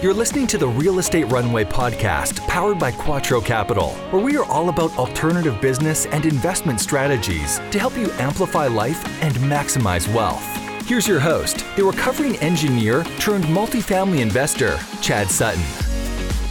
You're listening to the Real Estate Runway podcast, powered by Quattro Capital, where we are all about alternative business and investment strategies to help you amplify life and maximize wealth. Here's your host, the recovering engineer turned multifamily investor, Chad Sutton.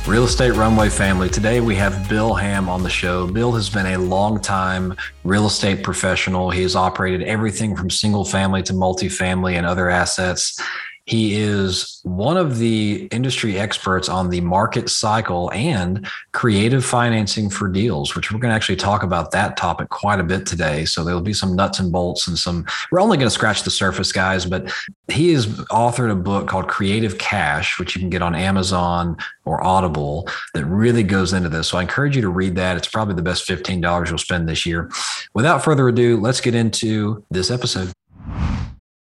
Real Estate Runway family. Today we have Bill Ham on the show. Bill has been a long time real estate professional. He has operated everything from single family to multifamily and other assets. He is one of the industry experts on the market cycle and creative financing for deals, which we're going to actually talk about that topic quite a bit today. So there'll be some nuts and bolts and some, we're only going to scratch the surface, guys, but he has authored a book called Creative Cash, which you can get on Amazon or Audible that really goes into this. So I encourage you to read that. It's probably the best $15 you'll spend this year. Without further ado, let's get into this episode.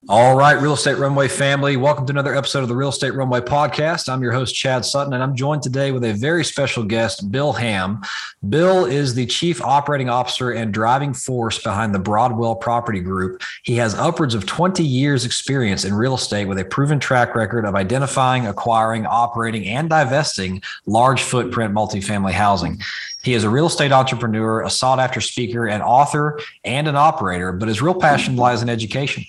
All right, Real Estate Runway family, welcome to another episode of the Real Estate Runway podcast. I'm your host, Chad Sutton, and I'm joined today with a very special guest, Bill Ham. Bill is the Chief Operating Officer and driving force behind the Broadwell Property Group. He has upwards of 20 years' experience in real estate with a proven track record of identifying, acquiring, operating, and divesting large footprint multifamily housing. He is a real estate entrepreneur, a sought after speaker, an author, and an operator, but his real passion lies in education.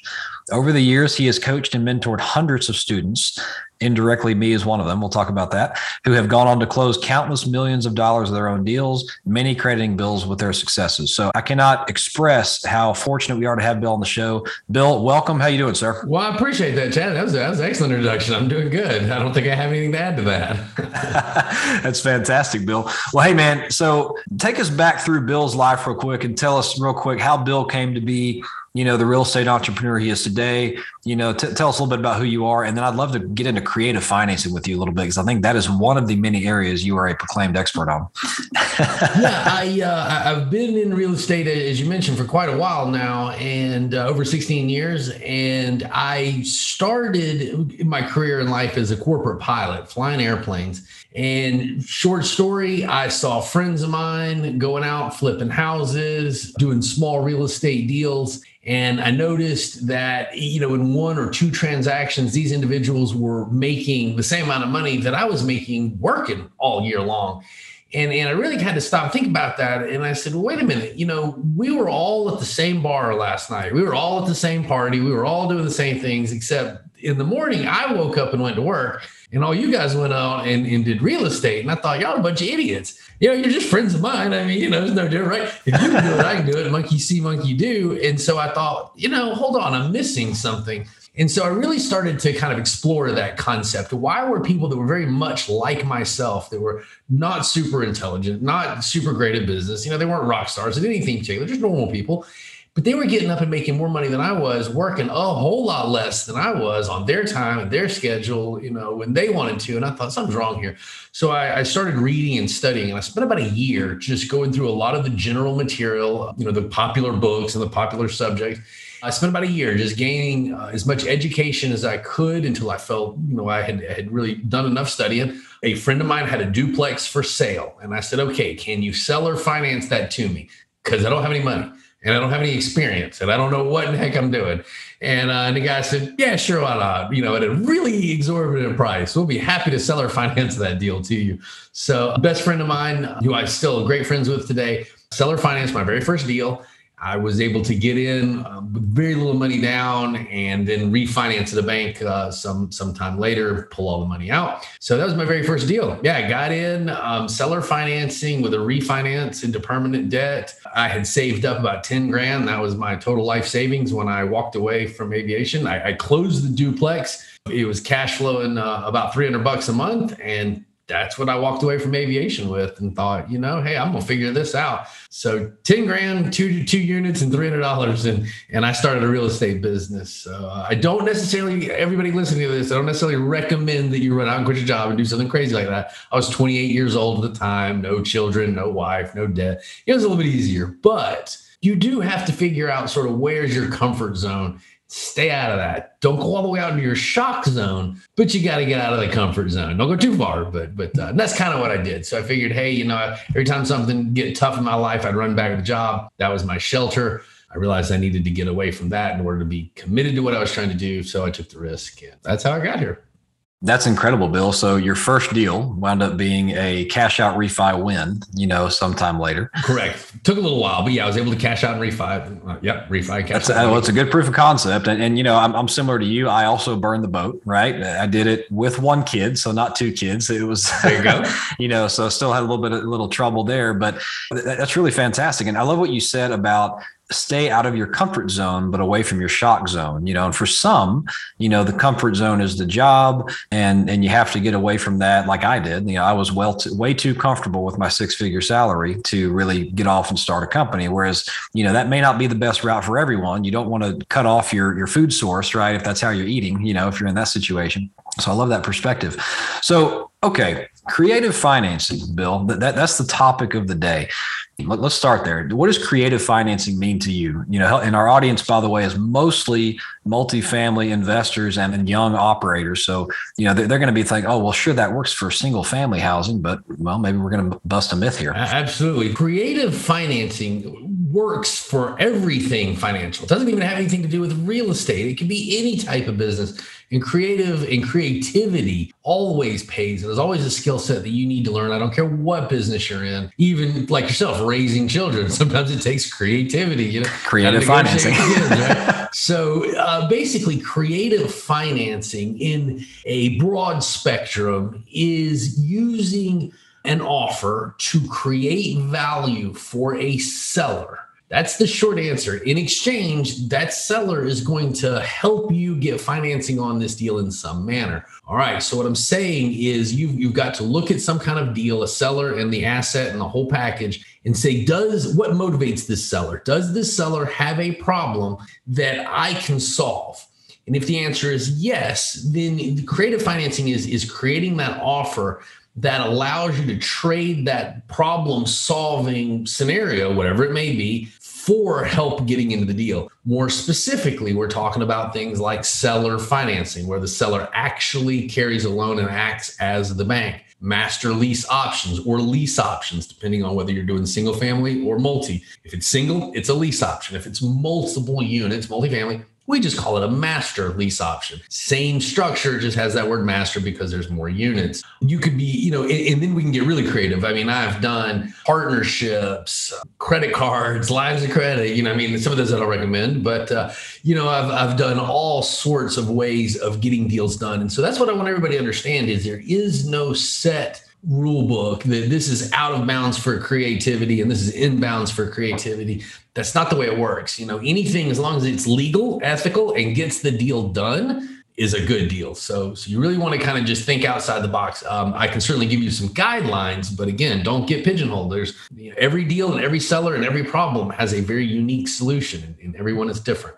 Over the years, he has coached and mentored hundreds of students. Indirectly, me is one of them. We'll talk about that. Who have gone on to close countless millions of dollars of their own deals, many crediting Bill's with their successes. So I cannot express how fortunate we are to have Bill on the show. Bill, welcome. How you doing, sir? Well, I appreciate that, Chad. That was, that was an excellent introduction. I'm doing good. I don't think I have anything to add to that. That's fantastic, Bill. Well, hey, man. So take us back through Bill's life real quick and tell us real quick how Bill came to be you know, the real estate entrepreneur he is today. You know, t- tell us a little bit about who you are. And then I'd love to get into creative financing with you a little bit because I think that is one of the many areas you are a proclaimed expert on. yeah, I, uh, I've been in real estate, as you mentioned, for quite a while now and uh, over 16 years. And I started my career in life as a corporate pilot, flying airplanes. And short story, I saw friends of mine going out flipping houses, doing small real estate deals. And I noticed that, you know, in one or two transactions, these individuals were making the same amount of money that I was making working all year long. And, and I really had to stop think about that. And I said, well, wait a minute, you know, we were all at the same bar last night. We were all at the same party. We were all doing the same things, except in the morning, I woke up and went to work and all you guys went out and, and did real estate. And I thought, y'all a bunch of idiots. You know, you're just friends of mine. I mean, you know, there's no different, right? If you can do it, I can do it. Monkey see, monkey do. And so I thought, you know, hold on, I'm missing something. And so I really started to kind of explore that concept. Why were people that were very much like myself, that were not super intelligent, not super great at business, you know, they weren't rock stars, didn't think they're just normal people but they were getting up and making more money than I was, working a whole lot less than I was on their time and their schedule, you know, when they wanted to. And I thought something's wrong here. So I, I, started reading and studying, and I spent about a year just going through a lot of the general material, you know, the popular books and the popular subjects. I spent about a year just gaining uh, as much education as I could until I felt, you know, I had, had really done enough studying. A friend of mine had a duplex for sale, and I said, okay, can you sell or finance that to me? Because I don't have any money and I don't have any experience and I don't know what the heck I'm doing. And, uh, and the guy said, yeah, sure, why not? You know, at a really exorbitant price. We'll be happy to sell or finance that deal to you. So best friend of mine, who I'm still great friends with today, seller finance my very first deal. I was able to get in uh, with very little money down and then refinance at a bank uh, some sometime later, pull all the money out. So that was my very first deal. Yeah, I got in um, seller financing with a refinance into permanent debt. I had saved up about 10 grand. That was my total life savings when I walked away from aviation. I, I closed the duplex. It was cash flowing uh, about 300 bucks a month and that's what I walked away from aviation with and thought, you know, hey, I'm gonna figure this out. So 10 grand, two two units and three hundred dollars and and I started a real estate business. So I don't necessarily everybody listening to this, I don't necessarily recommend that you run out and quit your job and do something crazy like that. I was 28 years old at the time, no children, no wife, no debt. It was a little bit easier, but you do have to figure out sort of where's your comfort zone stay out of that. Don't go all the way out into your shock zone, but you got to get out of the comfort zone. Don't go too far, but but uh, that's kind of what I did. So I figured, hey, you know, every time something get tough in my life, I'd run back to the job. That was my shelter. I realized I needed to get away from that in order to be committed to what I was trying to do. So I took the risk. And that's how I got here. That's incredible, Bill. So your first deal wound up being a cash out refi win, you know, sometime later. Correct. Took a little while, but yeah, I was able to cash out and refi. Uh, yep, refi. Cash That's a, well, it's a good proof of concept. And, and you know, I'm, I'm similar to you. I also burned the boat, right? I did it with one kid, so not two kids. It was, there you go. you know, so still had a little bit of a little trouble there, but that's really fantastic. And I love what you said about stay out of your comfort zone but away from your shock zone you know and for some you know the comfort zone is the job and and you have to get away from that like i did. You know i was well too, way too comfortable with my six figure salary to really get off and start a company whereas you know that may not be the best route for everyone. You don't want to cut off your your food source right if that's how you're eating you know if you're in that situation so i love that perspective so okay creative financing bill that, that that's the topic of the day let, us start there. What does creative financing mean to you? You know, and our audience, by the way, is mostly multifamily investors and, young operators. So, you know, they're, they're going to be thinking, oh, well, sure, that works for single family housing, but well, maybe we're going to bust a myth here. Absolutely. Creative financing works for everything financial. It doesn't even have anything to do with real estate. It can be any type of business. And creative and creativity always pays. And there's always a skill set that you need to learn. I don't care what business you're in, even like yourself, raising children. Sometimes it takes creativity, you know, creative financing. Kids, right? so uh, basically, creative financing in a broad spectrum is using an offer to create value for a seller that's the short answer. In exchange, that seller is going to help you get financing on this deal in some manner. All right. So what I'm saying is you've, you've got to look at some kind of deal, a seller and the asset and the whole package and say, does what motivates this seller? Does this seller have a problem that I can solve? And if the answer is yes, then creative financing is, is creating that offer that allows you to trade that problem solving scenario, whatever it may be, for help getting into the deal. More specifically, we're talking about things like seller financing, where the seller actually carries a loan and acts as the bank. Master lease options or lease options, depending on whether you're doing single family or multi. If it's single, it's a lease option. If it's multiple units, multifamily, we just call it a master lease option. Same structure, just has that word master because there's more units. You could be, you know, and, and, then we can get really creative. I mean, I've done partnerships, credit cards, lines of credit. You know, I mean, some of those I don't recommend, but uh, you know, I've I've done all sorts of ways of getting deals done, and so that's what I want everybody to understand: is there is no set rule book that this is out of bounds for creativity and this is inbounds for creativity. That's not the way it works. You know, anything as long as it's legal, ethical, and gets the deal done is a good deal. So, so you really want to kind of just think outside the box. Um, I can certainly give you some guidelines, but again, don't get pigeonholed. There's you know, every deal and every seller and every problem has a very unique solution, and everyone is different.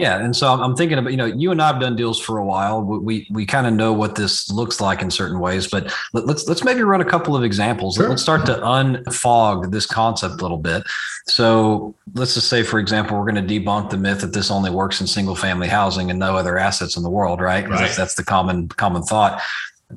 Yeah, and so I'm thinking about you know you and I have done deals for a while. We we, we kind of know what this looks like in certain ways, but let, us let's maybe run a couple of examples. Sure. Let's start to unfog this concept a little bit. So let's just say, for example, we're going to debunk the myth that this only works in single family housing and no other assets in the world, right? right. That's, that's the common common thought.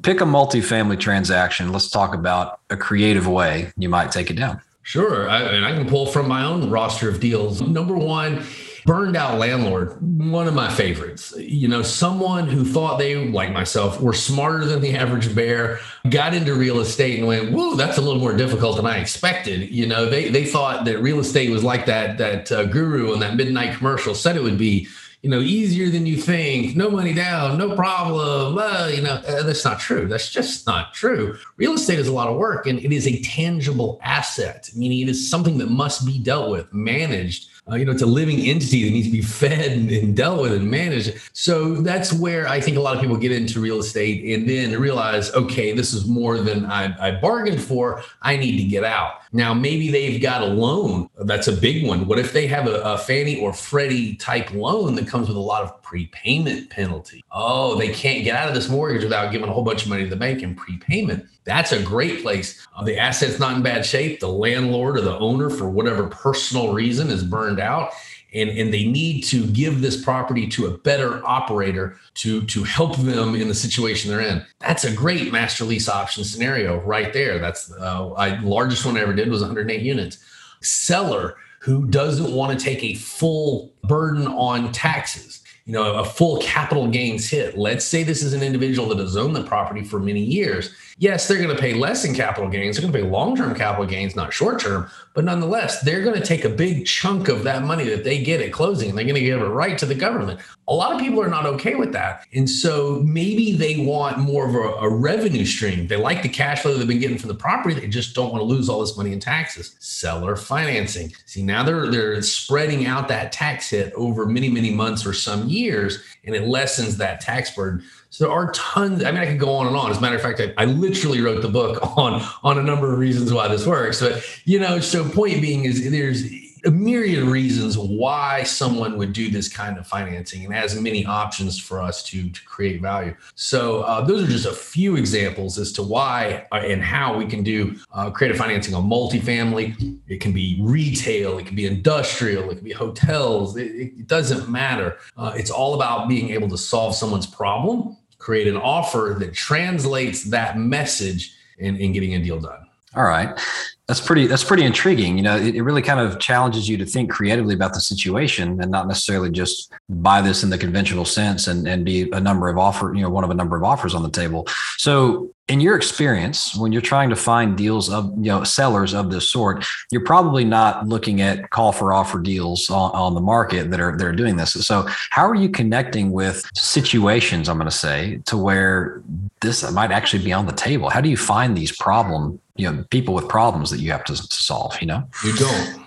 Pick a multifamily transaction. Let's talk about a creative way you might take it down. Sure, I, and I can pull from my own roster of deals. Number one Burned out landlord, one of my favorites. You know, someone who thought they, like myself, were smarter than the average bear, got into real estate and went, "Whoa, that's a little more difficult than I expected." You know, they they thought that real estate was like that that uh, guru on that midnight commercial said it would be you know, easier than you think, no money down, no problem. Uh, you know, uh, that's not true. That's just not true. Real estate is a lot of work and it is a tangible asset, meaning it is something that must be dealt with, managed, uh, you know, it's a living entity that needs to be fed and, and, dealt with and managed. So that's where I think a lot of people get into real estate and then realize, okay, this is more than I, I bargained for. I need to get out. Now, maybe they've got a loan. That's a big one. What if they have a, a Fannie or Freddie type loan that comes with a lot of prepayment penalty? Oh, they can't get out of this mortgage without giving a whole bunch of money to the bank in prepayment. That's a great place. Uh, the asset's not in bad shape. The landlord or the owner, for whatever personal reason, is burned out. And, and they need to give this property to a better operator to, to help them in the situation they're in. That's a great master lease option scenario right there. That's uh, largest one I ever did was 108 units. Seller who doesn't want to take a full burden on taxes you know, a full capital gains hit. Let's say this is an individual that has owned the property for many years. Yes, they're going to pay less in capital gains. They're going to pay long term capital gains, not short term. But nonetheless, they're going to take a big chunk of that money that they get at closing and they're going to give it right to the government. A lot of people are not okay with that. And so maybe they want more of a, a revenue stream. They like the cash flow they've been getting from the property. They just don't want to lose all this money in taxes. Seller financing. See, now they're they're spreading out that tax hit over many, many months or some years, and it lessens that tax burden. So there are tons. I mean, I could go on and on. As a matter of fact, I, I, literally wrote the book on on a number of reasons why this works. But you know, so point being is there's a myriad of reasons why someone would do this kind of financing and has many options for us to, to create value. So uh, those are just a few examples as to why uh, and how we can do uh, creative financing on multifamily. It can be retail, it can be industrial, it can be hotels. It, it doesn't matter. Uh, it's all about being able to solve someone's problem, create an offer that translates that message in, in getting a deal done. All right. That's pretty. That's pretty intriguing. You know, it, it, really kind of challenges you to think creatively about the situation and not necessarily just buy this in the conventional sense and and be a number of offer. You know, one of a number of offers on the table. So, in your experience, when you're trying to find deals of you know sellers of this sort, you're probably not looking at call for offer deals on, on the market that are that are doing this. So, how are you connecting with situations? I'm going to say to where this might actually be on the table. How do you find these problem you know people with problems that you have to, to solve you know you don't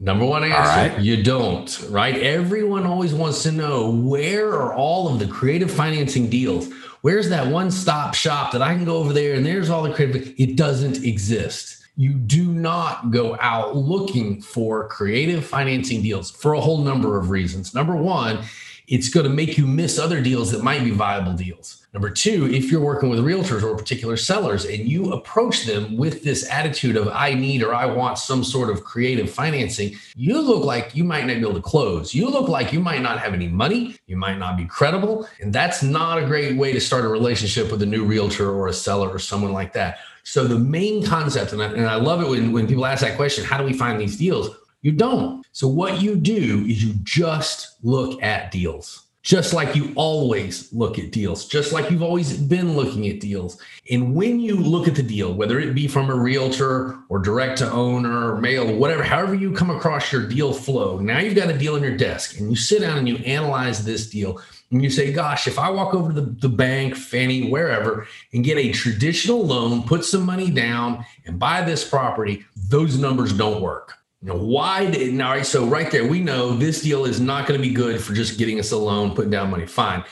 number one answer right. you don't right everyone always wants to know where are all of the creative financing deals where's that one stop shop that i can go over there and there's all the creative it doesn't exist. You do not go out looking for creative financing deals for a whole number of reasons. Number one it's going to make you miss other deals that might be viable deals Number two, if you're working with realtors or particular sellers and you approach them with this attitude of, I need or I want some sort of creative financing, you look like you might not be able to close. You look like you might not have any money. You might not be credible. And that's not a great way to start a relationship with a new realtor or a seller or someone like that. So, the main concept, and I, and I love it when, when people ask that question how do we find these deals? You don't. So, what you do is you just look at deals just like you always look at deals, just like you've always been looking at deals. And when you look at the deal, whether it be from a realtor or direct to owner mail, whatever, however you come across your deal flow, now you've got a deal on your desk and you sit down and you analyze this deal and you say, gosh, if I walk over to the, the bank, Fannie, wherever, and get a traditional loan, put some money down and buy this property, those numbers don't work know, why did all right? So right there, we know this deal is not going to be good for just getting us a loan, putting down money. Fine.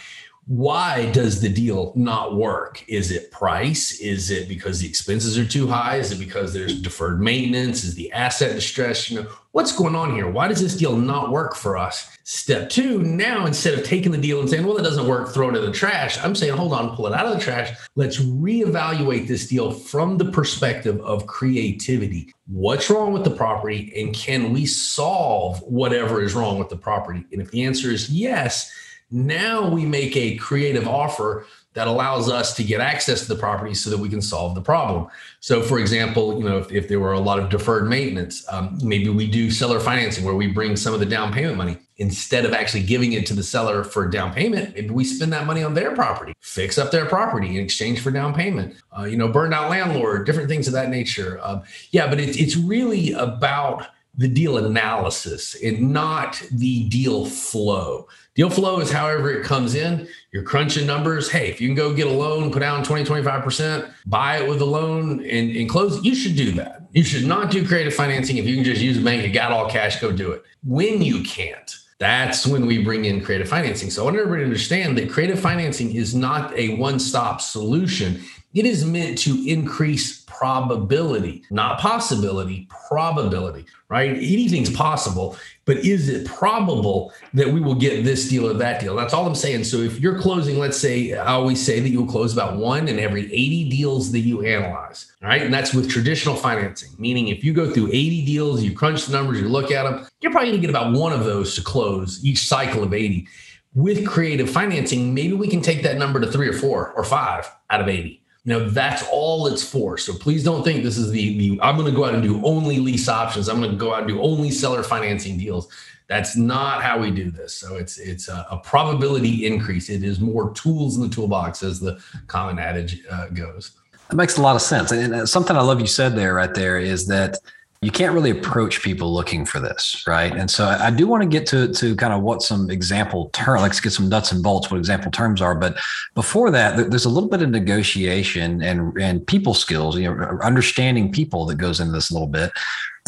Why does the deal not work? Is it price? Is it because the expenses are too high? Is it because there's deferred maintenance? Is the asset distress? You know, what's going on here? Why does this deal not work for us? Step two, now instead of taking the deal and saying, well, it doesn't work, throw it in the trash, I'm saying, hold on, pull it out of the trash. Let's reevaluate this deal from the perspective of creativity. What's wrong with the property? And can we solve whatever is wrong with the property? And if the answer is yes, now we make a creative offer that allows us to get access to the property so that we can solve the problem. So, for example, you know, if, if there were a lot of deferred maintenance, um, maybe we do seller financing where we bring some of the down payment money instead of actually giving it to the seller for down payment. Maybe we spend that money on their property, fix up their property in exchange for down payment. Uh, you know, burned out landlord, different things of that nature. Um, yeah, but it's it's really about the deal analysis and not the deal flow. Deal flow is however it comes in. You're crunching numbers. Hey, if you can go get a loan, put down 20, 25%, buy it with a loan and, and close, you should do that. You should not do creative financing. If you can just use a bank, you got all cash, go do it. When you can't, that's when we bring in creative financing. So I want everybody to understand that creative financing is not a one stop solution. It is meant to increase probability, not possibility, probability, right? Anything's possible, but is it probable that we will get this deal or that deal? That's all I'm saying. So if you're closing, let's say, I always say that you'll close about one in every 80 deals that you analyze, right? And that's with traditional financing, meaning if you go through 80 deals, you crunch the numbers, you look at them, you're probably gonna get about one of those to close each cycle of 80. With creative financing, maybe we can take that number to three or four or five out of 80 you know, that's all it's for. So please don't think this is the, the I'm going to go out and do only lease options. I'm going to go out and do only seller financing deals. That's not how we do this. So it's it's a, a probability increase. It is more tools in the toolbox, as the common adage uh, goes. That makes a lot of sense. And something I love you said there, right there, is that you can't really approach people looking for this, right? And so I do want to get to to kind of what some example term, let's get some nuts and bolts, what example terms are. But before that, there's a little bit of negotiation and and people skills, you know, understanding people that goes into this a little bit.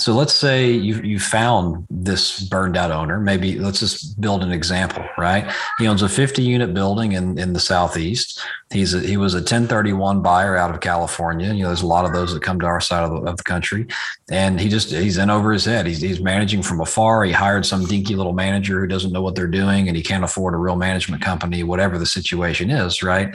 So let's say you you found this burned out owner. Maybe let's just build an example, right? He owns a 50 unit building in in the southeast. He's a, he was a 1031 buyer out of California. You know, there's a lot of those that come to our side of the, of the country, and he just he's in over his head. He's he's managing from afar. He hired some dinky little manager who doesn't know what they're doing, and he can't afford a real management company, whatever the situation is, right?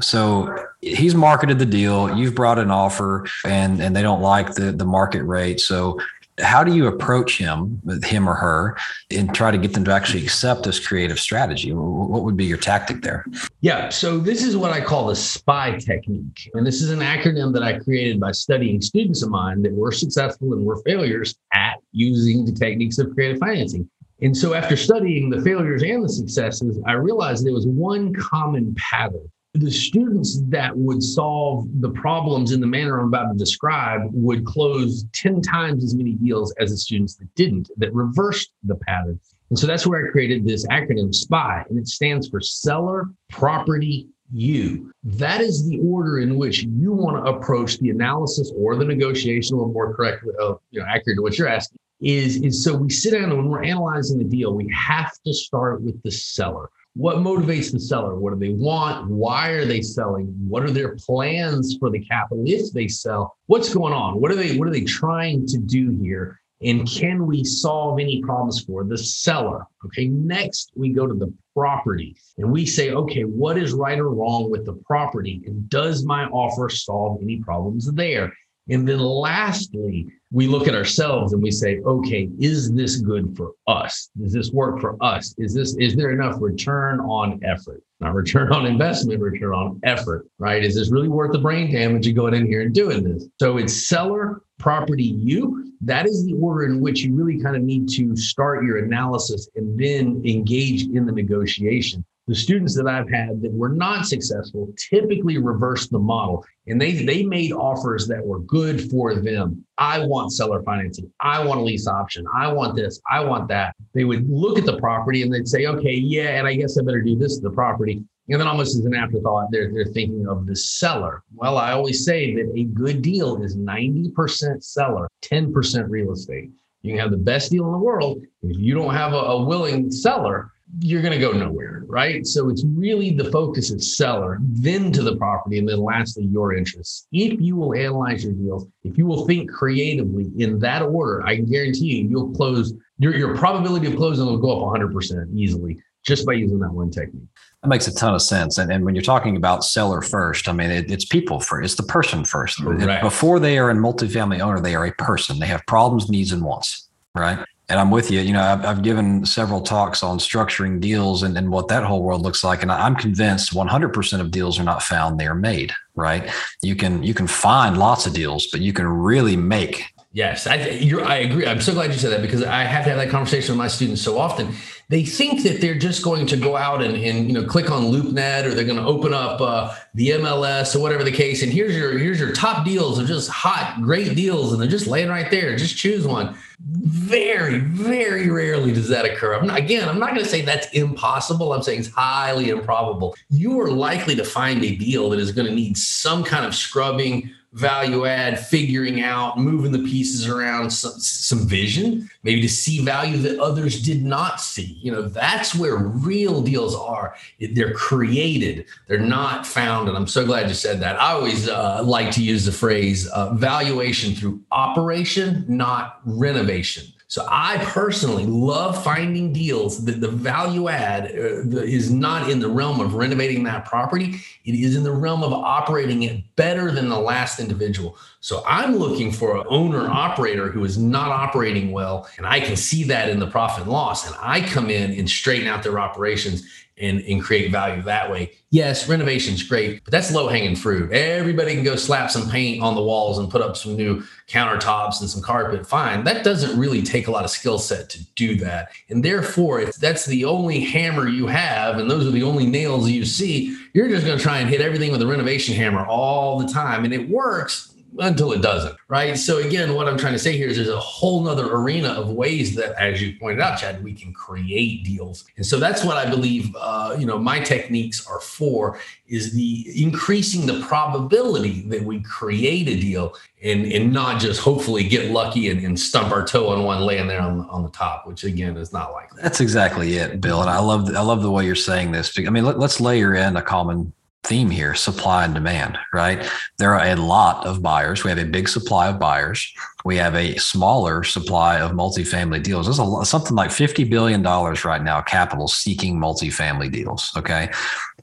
So he's marketed the deal. You've brought an offer, and and they don't like the the market rate. So how do you approach him, him or her, and try to get them to actually accept this creative strategy? What would be your tactic there? Yeah, so this is what I call the SPY technique. And this is an acronym that I created by studying students of mine that were successful and were failures at using the techniques of creative financing. And so after studying the failures and the successes, I realized there was one common pattern the students that would solve the problems in the manner I'm about to describe would close 10 times as many deals as the students that didn't, that reversed the pattern. And so that's where I created this acronym SPY, and it stands for Seller Property You. That is the order in which you want to approach the analysis or the negotiation, or more correctly, uh, you know, accurate to what you're asking. Is, is so we sit down and when we're analyzing the deal, we have to start with the seller what motivates the seller? What do they want? Why are they selling? What are their plans for the capital if they sell? What's going on? What are they what are they trying to do here? And can we solve any problems for the seller? Okay next we go to the property and we say okay what is right or wrong with the property? And does my offer solve any problems there and then lastly, we look at ourselves and we say, okay, is this good for us? Does this work for us? Is this is there enough return on effort? Not return on investment, return on effort, right? Is this really worth the brain damage of going in here and doing this? So it's seller, property, you. That is the order in which you really kind of need to start your analysis and then engage in the negotiation the students that I've had that were not successful typically reversed the model and they they made offers that were good for them. I want seller financing. I want a lease option. I want this. I want that. They would look at the property and they'd say, okay, yeah, and I guess I better do this to the property. And then almost as an afterthought, they're, they're thinking of the seller. Well, I always say that a good deal is 90% seller, 10% real estate. You can have the best deal in the world. If you don't have a, a willing seller, you're going to go nowhere, right? So it's really the focus of seller, then to the property, and then lastly, your interests. If you will analyze your deals, if you will think creatively in that order, I guarantee you, you'll close, your, your probability of closing will go up 100% easily just by using that one technique. That makes a ton of sense. And, and when you're talking about seller first, I mean, it, it's people first, it's the person first. Before they are a multifamily owner, they are a person. They have problems, needs, and wants, right? And I'm with you. You know, I've, I've given several talks on structuring deals and, and what that whole world looks like. And I'm convinced 100% of deals are not found; they are made. Right? You can you can find lots of deals, but you can really make. Yes, I I agree. I'm so glad you said that because I have to have that conversation with my students so often they think that they're just going to go out and, and you know click on LoopNet or they're going to open up uh, the MLS or whatever the case. And here's your here's your top deals of just hot, great deals, and they're just laying right there. Just choose one. Very, very rarely does that occur. I'm not, again, I'm not going to say that's impossible. I'm saying it's highly improbable. You are likely to find a deal that is going to need some kind of scrubbing value add, figuring out, moving the pieces around, some, some vision, maybe to see value that others did not see. You know, that's where real deals are. They're created, they're not found. And I'm so glad you said that. I always uh, like to use the phrase uh, valuation through operation, not renovation. So I personally love finding deals that the value add uh, is not in the realm of renovating that property. It is in the realm of operating it better than the last individual. So I'm looking for an owner operator who is not operating well, and I can see that in the profit and loss. And I come in and straighten out their operations and, and create value that way. Yes, renovation's great, but that's low hanging fruit. Everybody can go slap some paint on the walls and put up some new countertops and some carpet. Fine. That doesn't really take a lot of skill set to do that. And therefore, if that's the only hammer you have and those are the only nails you see, you're just going to try and hit everything with a renovation hammer all the time. And it works until it doesn't, right? So again, what I'm trying to say here is there's a whole nother arena of ways that, as you pointed out, Chad, we can create deals. And so that's what I believe, uh, you know, my techniques are for is the increasing the probability that we create a deal and, and not just hopefully get lucky and, and stump our toe on one laying there on, on the top, which again is not likely. That's exactly it, Bill. And I love, I love the way you're saying this. I mean, let, let's layer in a common theme here supply and demand, right? There are a lot of buyers. We have a big supply of buyers. We have a smaller supply of multifamily deals. There's a, something like $50 billion right now, capital seeking multifamily deals. Okay.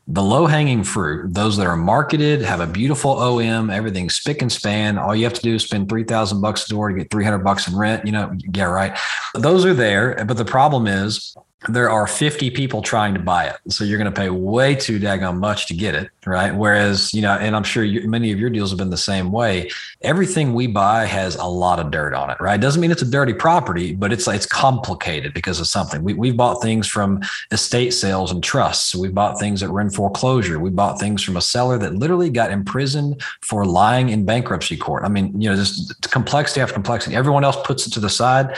The low hanging fruit, those that are marketed, have a beautiful OM, everything's spick and span. All you have to do is spend 3000 bucks a door to get 300 bucks in rent. You know, yeah, right. Those are there. But the problem is there are 50 people trying to buy it. So you're going to pay way too daggone much to get it. Right. Whereas, you know, and I'm sure you, many of your deals have been the same way. Everything we buy has a lot of dirt on it. Right. Doesn't mean it's a dirty property, but it's it's complicated because of something. We, we've bought things from estate sales and trusts. We bought things that were in foreclosure. We bought things from a seller that literally got imprisoned for lying in bankruptcy court. I mean, you know, just complexity after complexity. Everyone else puts it to the side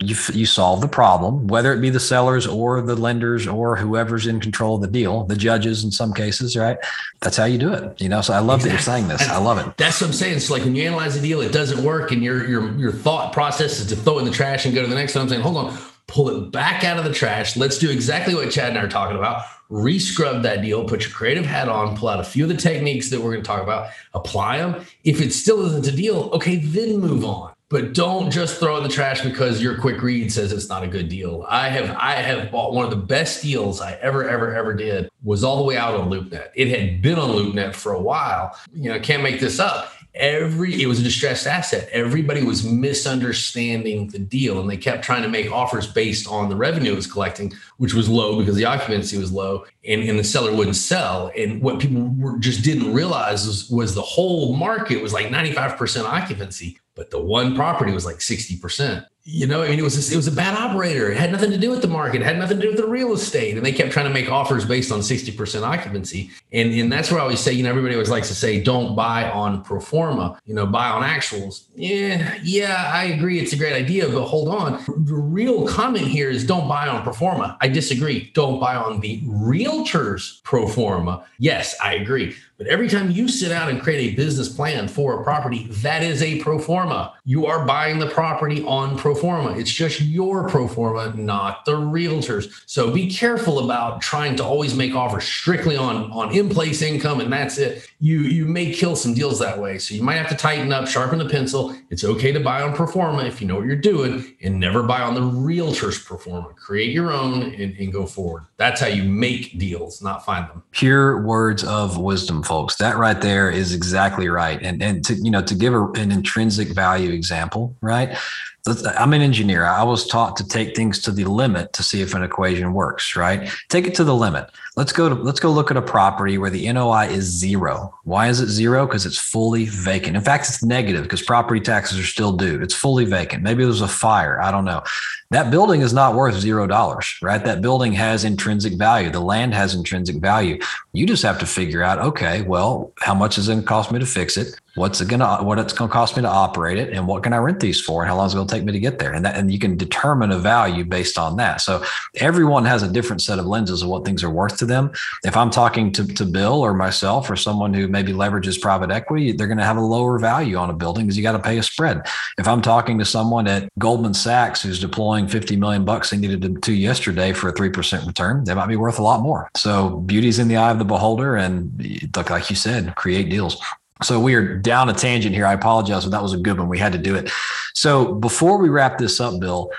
you you solve the problem, whether it be the sellers or the lenders or whoever's in control of the deal, the judges in some cases, right? That's how you do it. You know, so I love exactly. that you're saying this. I love it. That's what I'm saying. It's like when you analyze a deal, it doesn't work, and your your your thought process is to throw it in the trash and go to the next one. I'm saying, hold on, pull it back out of the trash. Let's do exactly what Chad and I are talking about. Rescrub that deal, put your creative hat on, pull out a few of the techniques that we're going to talk about, apply them. If it still isn't a deal, okay, then move on but don't just throw in the trash because your quick read says it's not a good deal. I have I have bought one of the best deals I ever ever ever did was all the way out on LoopNet. It had been on LoopNet for a while. You know, can't make this up. Every it was a distressed asset. Everybody was misunderstanding the deal, and they kept trying to make offers based on the revenue it was collecting, which was low because the occupancy was low, and, and the seller wouldn't sell. And what people were, just didn't realize was, was the whole market was like ninety five percent occupancy but the one property was like 60%. You know, I mean, it was just, it was a bad operator. It had nothing to do with the market. It had nothing to do with the real estate. And they kept trying to make offers based on 60% occupancy. And, and that's where I always say, you know, everybody always likes to say, don't buy on pro forma, you know, buy on actuals. Yeah, yeah, I agree. It's a great idea, but hold on. The real comment here is don't buy on pro forma. I disagree. Don't buy on the realtor's pro forma. Yes, I agree. But every time you sit out and create a business plan for a property, that is a pro forma. You are buying the property on pro forma. It's just your pro forma, not the realtor's. So be careful about trying to always make offers strictly on, on in-place income and that's it. You you may kill some deals that way. So you might have to tighten up, sharpen the pencil. It's okay to buy on pro forma if you know what you're doing and never buy on the realtor's pro forma. Create your own and, and go forward. That's how you make deals, not find them. Pure words of wisdom folks. That right there is exactly right. And and to you know to give a, an intrinsic value example, right? I'm an engineer. I was taught to take things to the limit to see if an equation works, right? Take it to the limit. Let's go to let's go look at a property where the NOI is zero. Why is it zero? Because it's fully vacant. In fact, it's negative because property taxes are still due. It's fully vacant. Maybe there's a fire. I don't know. That building is not worth zero dollars, right? That building has intrinsic value. The land has intrinsic value. You just have to figure out, okay, well, how much is it going to cost me to fix it? What's it gonna what it's gonna cost me to operate it and what can I rent these for and how long is it gonna take me to get there? And that and you can determine a value based on that. So everyone has a different set of lenses of what things are worth to them. If I'm talking to, to Bill or myself or someone who maybe leverages private equity they're gonna have a lower value on a building because you got to pay a spread. If I'm talking to someone at Goldman Sachs who's deploying 50 million bucks they needed to yesterday for a 3% return they might be worth a lot more. So beauty's in the eye of the beholder and look like you said create deals so we are down a tangent here. I apologize, but that was a good one. We had to do it. So before we wrap this up, Bill,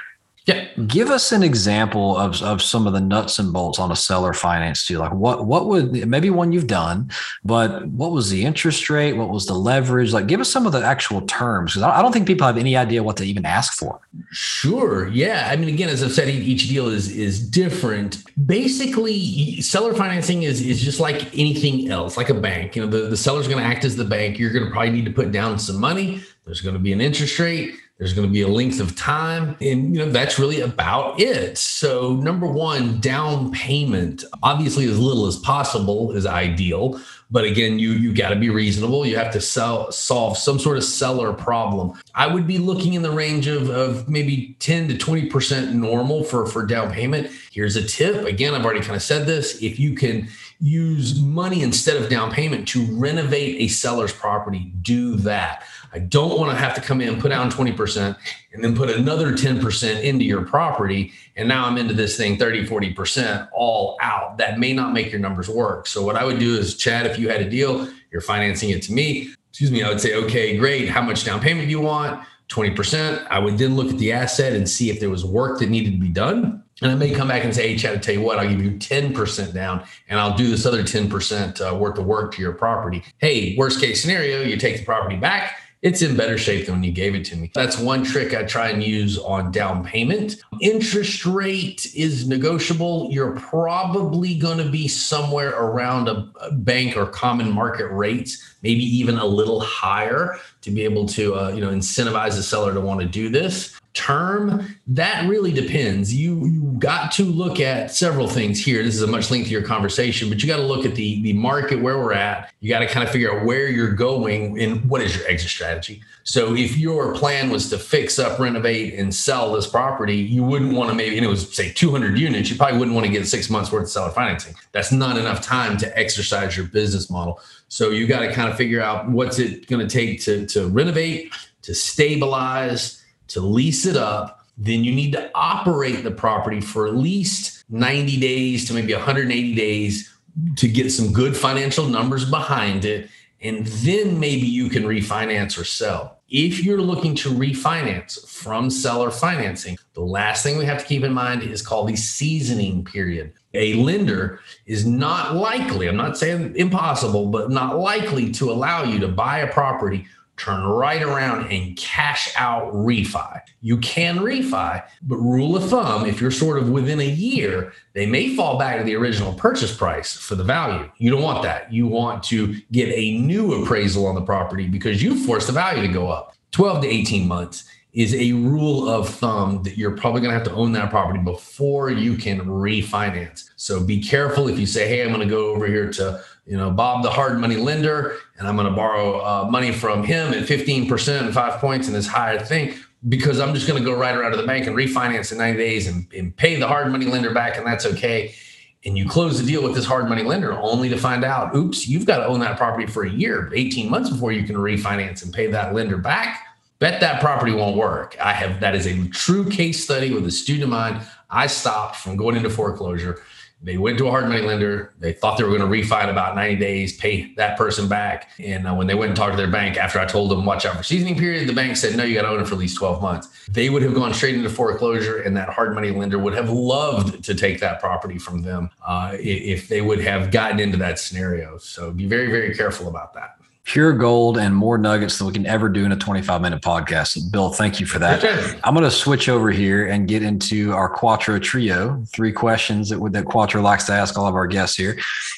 Yeah. Give us an example of, of some of the nuts and bolts on a seller finance deal. Like what what would maybe one you've done, but what was the interest rate? What was the leverage? Like give us some of the actual terms because I don't think people have any idea what to even ask for. Sure. Yeah. I mean, again, as I've said, each deal is is different. Basically, seller financing is is just like anything else, like a bank. You know, the, the seller's going to act as the bank. You're going to probably need to put down some money. There's going to be an interest rate there's going to be a length of time. And, you know, that's really about it. So, number one, down payment, obviously, as little as possible is ideal. But again, you you got to be reasonable. You have to sell, solve some sort of seller problem. I would be looking in the range of, of maybe 10 to 20% normal for, for down payment. Here's a tip. Again, I've already kind of said this. If you can use money instead of down payment to renovate a seller's property, do that. I don't want to have to come in, put down 20%, and then put another 10% into your property. And now I'm into this thing 30, 40% all out. That may not make your numbers work. So, what I would do is, Chad, if you had a deal, you're financing it to me. Excuse me, I would say, okay, great. How much down payment do you want? 20%. I would then look at the asset and see if there was work that needed to be done. And I may come back and say, hey, Chad, I tell you what, I'll give you 10% down and I'll do this other 10% uh, worth of work to your property. Hey, worst case scenario, you take the property back it's in better shape than when you gave it to me. That's one trick I try and use on down payment. Interest rate is negotiable. You're probably going to be somewhere around a, bank or common market rates, maybe even a little higher to be able to uh, you know incentivize the seller to want to do this term that really depends. You you got to look at several things here. This is a much lengthier conversation but you got to look at the the market where we're at. You got to kind of figure out where you're going and what is your exit strategy. So if your plan was to fix up renovate and sell this property you wouldn't want to maybe and it was say 200 units you probably wouldn't want to get six months worth of seller financing. That's not enough time to exercise your business model. So you got to kind of figure out what's it going to take to to renovate to stabilize to lease it up, then you need to operate the property for at least 90 days to maybe 180 days to get some good financial numbers behind it. And then maybe you can refinance or sell. If you're looking to refinance from seller financing, the last thing we have to keep in mind is called the seasoning period. A lender is not likely, I'm not saying impossible, but not likely to allow you to buy a property turn right around and cash out refi. You can refi, but rule of thumb, if you're sort of within a year, they may fall back to the original purchase price for the value. You don't want that. You want to get a new appraisal on the property because you forced the value to go up 12 to 18 months is a rule of thumb that you're probably going to have to own that property before you can refinance. So be careful if you say, "Hey, I'm going to go over here to you know Bob, the hard money lender, and I'm going to borrow uh, money from him at 15% and five points in this higher thing." Because I'm just going to go right around to the bank and refinance in 90 days and, and pay the hard money lender back, and that's okay and you close the deal with this hard money lender only to find out, oops, you've got to own that property for a year, 18 months before you can refinance and pay that lender back bet that property won't work. I have that is a true case study with a student of mine. I stopped from going into foreclosure. They went to a hard money lender. They thought they were going to refi in about 90 days, pay that person back. And uh, when they went and talked to their bank after I told them, watch out for seasoning period, the bank said, no, you got to own it for at least 12 months. They would have gone straight into foreclosure, and that hard money lender would have loved to take that property from them uh, if they would have gotten into that scenario. So be very, very careful about that pure gold and more nuggets than we can ever do in a 25 minute podcast. Bill, thank you for that. I'm going to switch over here and get into our Quattro trio, three questions that, that Quattro likes to ask all of our guests here.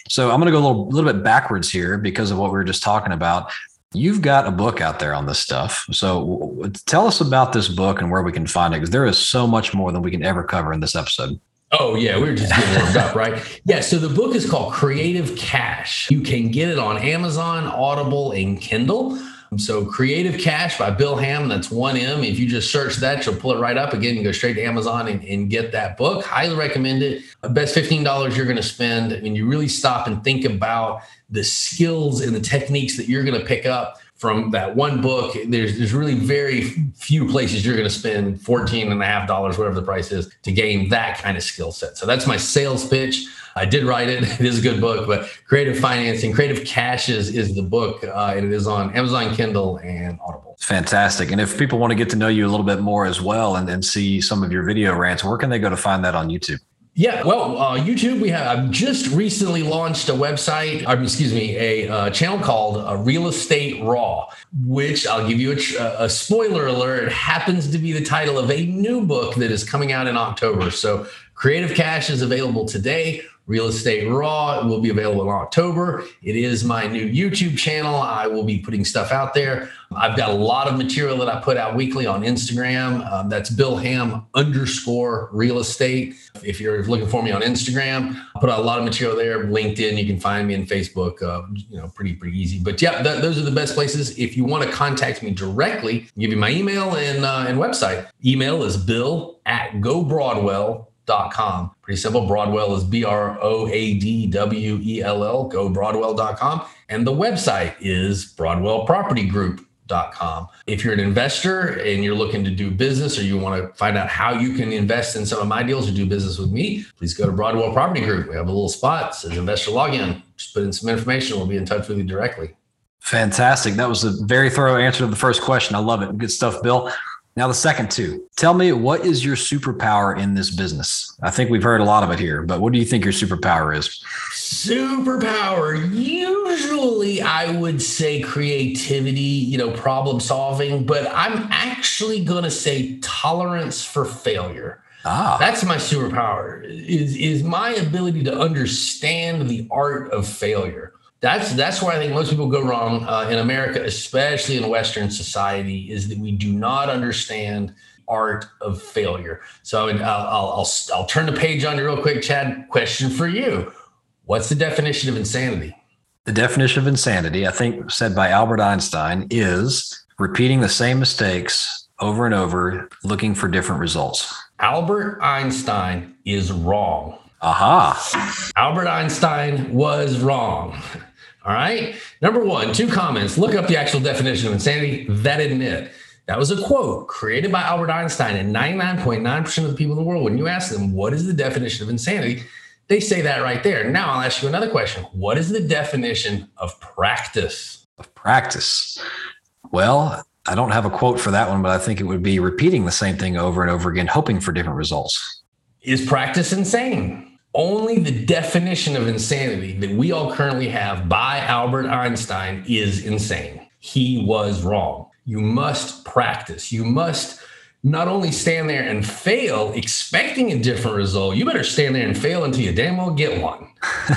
So I'm going to go a little, little bit backwards here because of what we were just talking about. You've got a book out there on this stuff. So tell us about this book and where we can find it because there is so much more than we can ever cover in this episode. Oh yeah, we are just getting warmed up, right? Yeah. So the book is called Creative Cash. You can get it on Amazon, Audible, and Kindle. So Creative Cash by Bill Ham, that's one M. If you just search that, you'll pull it right up again. You go straight to Amazon and, and get that book. Highly recommend it. Best $15 you're going to spend. I mean, you really stop and think about the skills and the techniques that you're going to pick up from that one book. There's there's really very few places you're going to spend 14 and a half dollars, whatever the price is, to gain that kind of skill set. So that's my sales pitch. I did write it. It is a good book, but Creative Financing, Creative Cash is, is the book, uh, and it is on Amazon Kindle and Audible. Fantastic. And if people want to get to know you a little bit more as well and, and see some of your video rants, where can they go to find that on YouTube? Yeah, well, uh, YouTube, we have I've just recently launched a website, or excuse me, a uh, channel called uh, Real Estate Raw, which I'll give you a, a, spoiler alert. Happens to be the title of a new book that is coming out in October. So, Creative Cash is available today. Real Estate Raw will be available in October. It is my new YouTube channel. I will be putting stuff out there. I've got a lot of material that I put out weekly on Instagram. Um, that's Bill Ham underscore real estate. If you're looking for me on Instagram, I put out a lot of material there. LinkedIn, you can find me in Facebook. Uh, you know, pretty pretty easy. But yeah, th- those are the best places. If you want to contact me directly, give you my email and uh, and website. Email is bill at gobroadwell com. Pretty simple. Broadwell is B R O A D W E L L, go broadwell.com. And the website is broadwellpropertygroup.com. If you're an investor and you're looking to do business or you want to find out how you can invest in some of my deals or do business with me, please go to Broadwell Property Group. We have a little spot, says investor login. Just put in some information. We'll be in touch with you directly. Fantastic. That was a very thorough answer to the first question. I love it. Good stuff, Bill. Now, the second two. Tell me, what is your superpower in this business? I think we've heard a lot of it here, but what do you think your superpower is? Superpower. Usually, I would say creativity, you know, problem solving, but I'm actually going to say tolerance for failure. Ah. That's my superpower is, is my ability to understand the art of failure that's that's where I think most people go wrong uh, in America, especially in Western society, is that we do not understand art of failure. So I'll, I'll, I'll, I'll turn the page on you real quick, Chad. Question for you: What's the definition of insanity? The definition of insanity, I think, said by Albert Einstein, is repeating the same mistakes over and over, looking for different results. Albert Einstein is wrong. Aha. Albert Einstein was wrong. All right. Number one, two comments. Look up the actual definition of insanity. That isn't it. That was a quote created by Albert Einstein. And 99.9% of the people in the world, when you ask them, what is the definition of insanity? They say that right there. Now I'll ask you another question. What is the definition of practice? Of practice. Well, I don't have a quote for that one, but I think it would be repeating the same thing over and over again, hoping for different results. Is practice insane? Only the definition of insanity that we all currently have by Albert Einstein is insane. He was wrong. You must practice. You must not only stand there and fail expecting a different result, you better stand there and fail until you damn well get one.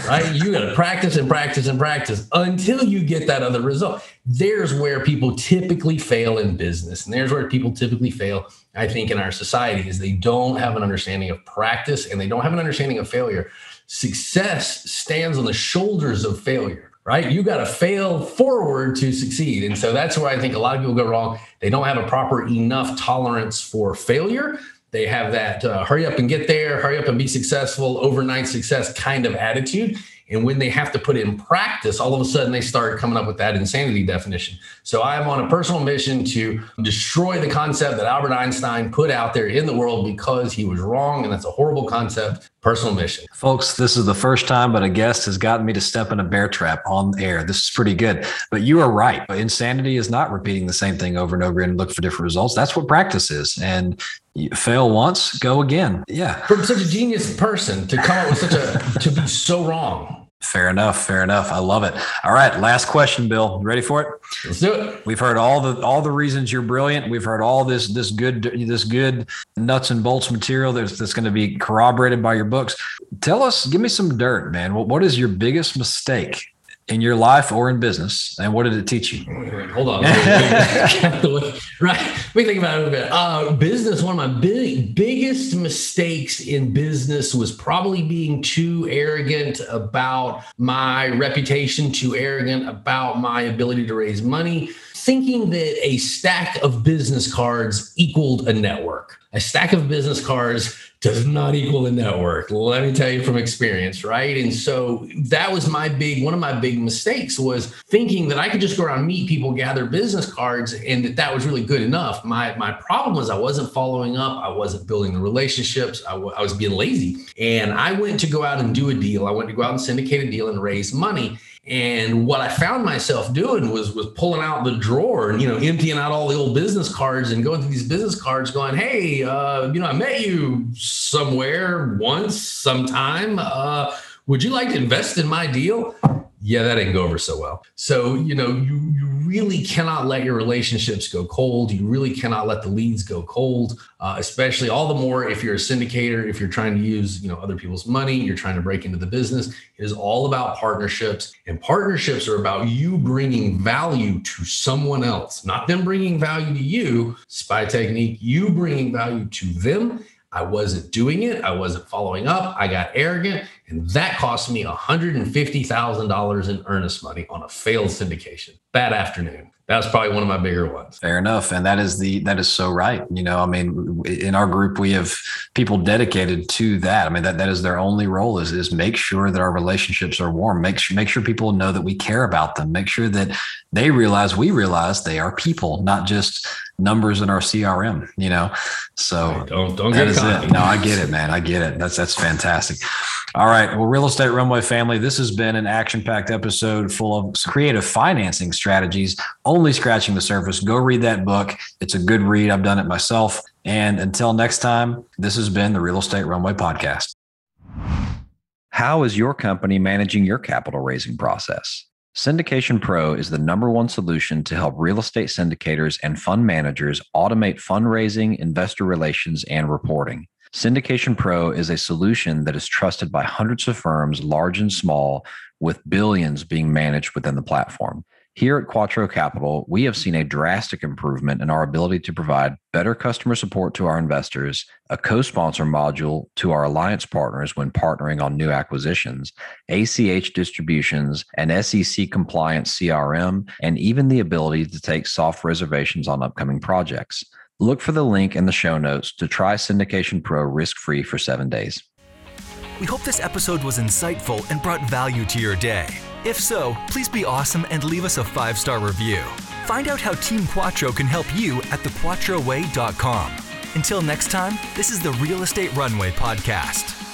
Right? you got to practice and practice and practice until you get that other result. There's where people typically fail in business. And there's where people typically fail I think, in our society is they don't have an understanding of practice and they don't have an understanding of failure. Success stands on the shoulders of failure, right? You got to fail forward to succeed. And so that's where I think a lot of people go wrong. They don't have a proper enough tolerance for failure. They have that uh, hurry up and get there, hurry up and be successful, overnight success kind of attitude. And when they have to put it in practice, all of a sudden they start coming up with that insanity definition. So I am on a personal mission to destroy the concept that Albert Einstein put out there in the world because he was wrong. And that's a horrible concept. Personal mission. Folks, this is the first time, but a guest has gotten me to step in a bear trap on air. This is pretty good. But you are right. Insanity is not repeating the same thing over and over and look for different results. That's what practice is. And you fail once, go again. Yeah. From such a genius person to come up with such a to be so wrong. Fair enough. Fair enough. I love it. All right. Last question, Bill. Ready for it? Let's do it. We've heard all the all the reasons you're brilliant. We've heard all this this good this good nuts and bolts material that's that's going to be corroborated by your books. Tell us, give me some dirt, man. What, what is your biggest mistake in your life or in business, and what did it teach you? Hold on, right? We think about it a bit. Uh, business. One of my big biggest mistakes in business was probably being too arrogant about my reputation, too arrogant about my ability to raise money, thinking that a stack of business cards equaled a network. A stack of business cards does not equal a network. Let me tell you from experience, right? And so that was my big one of my big mistakes was thinking that I could just go around meet people, gather business cards, and that that was really good enough. My my problem was I wasn't following up, I wasn't building the relationships, I, w- I was being lazy, and I went to go out and do a deal. I went to go out and syndicate a deal and raise money. And what I found myself doing was was pulling out the drawer and you know emptying out all the old business cards and going through these business cards, going, "Hey, uh, you know, I met you somewhere once, sometime. Uh, would you like to invest in my deal?" Yeah, that didn't go over so well. So, you know, you, you really cannot let your relationships go cold. You really cannot let the leads go cold, uh, especially all the more if you're a syndicator, if you're trying to use, you know, other people's money, you're trying to break into the business. It is all about partnerships. And partnerships are about you bringing value to someone else, not them bringing value to you. Spy technique, you bringing value to them I wasn't doing it. I wasn't following up. I got arrogant. And that cost me $150,000 in earnest money on a failed syndication. Bad afternoon. That was probably one of my bigger ones. Fair enough. And that is the, that is so right. You know, I mean, in our group, we have people dedicated to that. I mean, that, that is their only role is, is make sure that our relationships are warm. Make sure, make sure people know that we care about them. Make sure that they realize we realize they are people, not just numbers in our CRM, you know? So right, don't, don't that is it. No, I get it, man. I get it. That's, that's fantastic. All right. Well, Real Estate Runway family, this has been an action packed episode full of creative financing strategies, only scratching the surface. Go read that book. It's a good read. I've done it myself. And until next time, this has been the Real Estate Runway Podcast. How is your company managing your capital raising process? Syndication Pro is the number one solution to help real estate syndicators and fund managers automate fundraising, investor relations, and reporting. Syndication Pro is a solution that is trusted by hundreds of firms, large and small, with billions being managed within the platform. Here at Quattro Capital, we have seen a drastic improvement in our ability to provide better customer support to our investors, a co sponsor module to our alliance partners when partnering on new acquisitions, ACH distributions, an SEC compliant CRM, and even the ability to take soft reservations on upcoming projects. Look for the link in the show notes to try Syndication Pro risk free for seven days. We hope this episode was insightful and brought value to your day. If so, please be awesome and leave us a five star review. Find out how Team Quattro can help you at thequattroway.com. Until next time, this is the Real Estate Runway Podcast.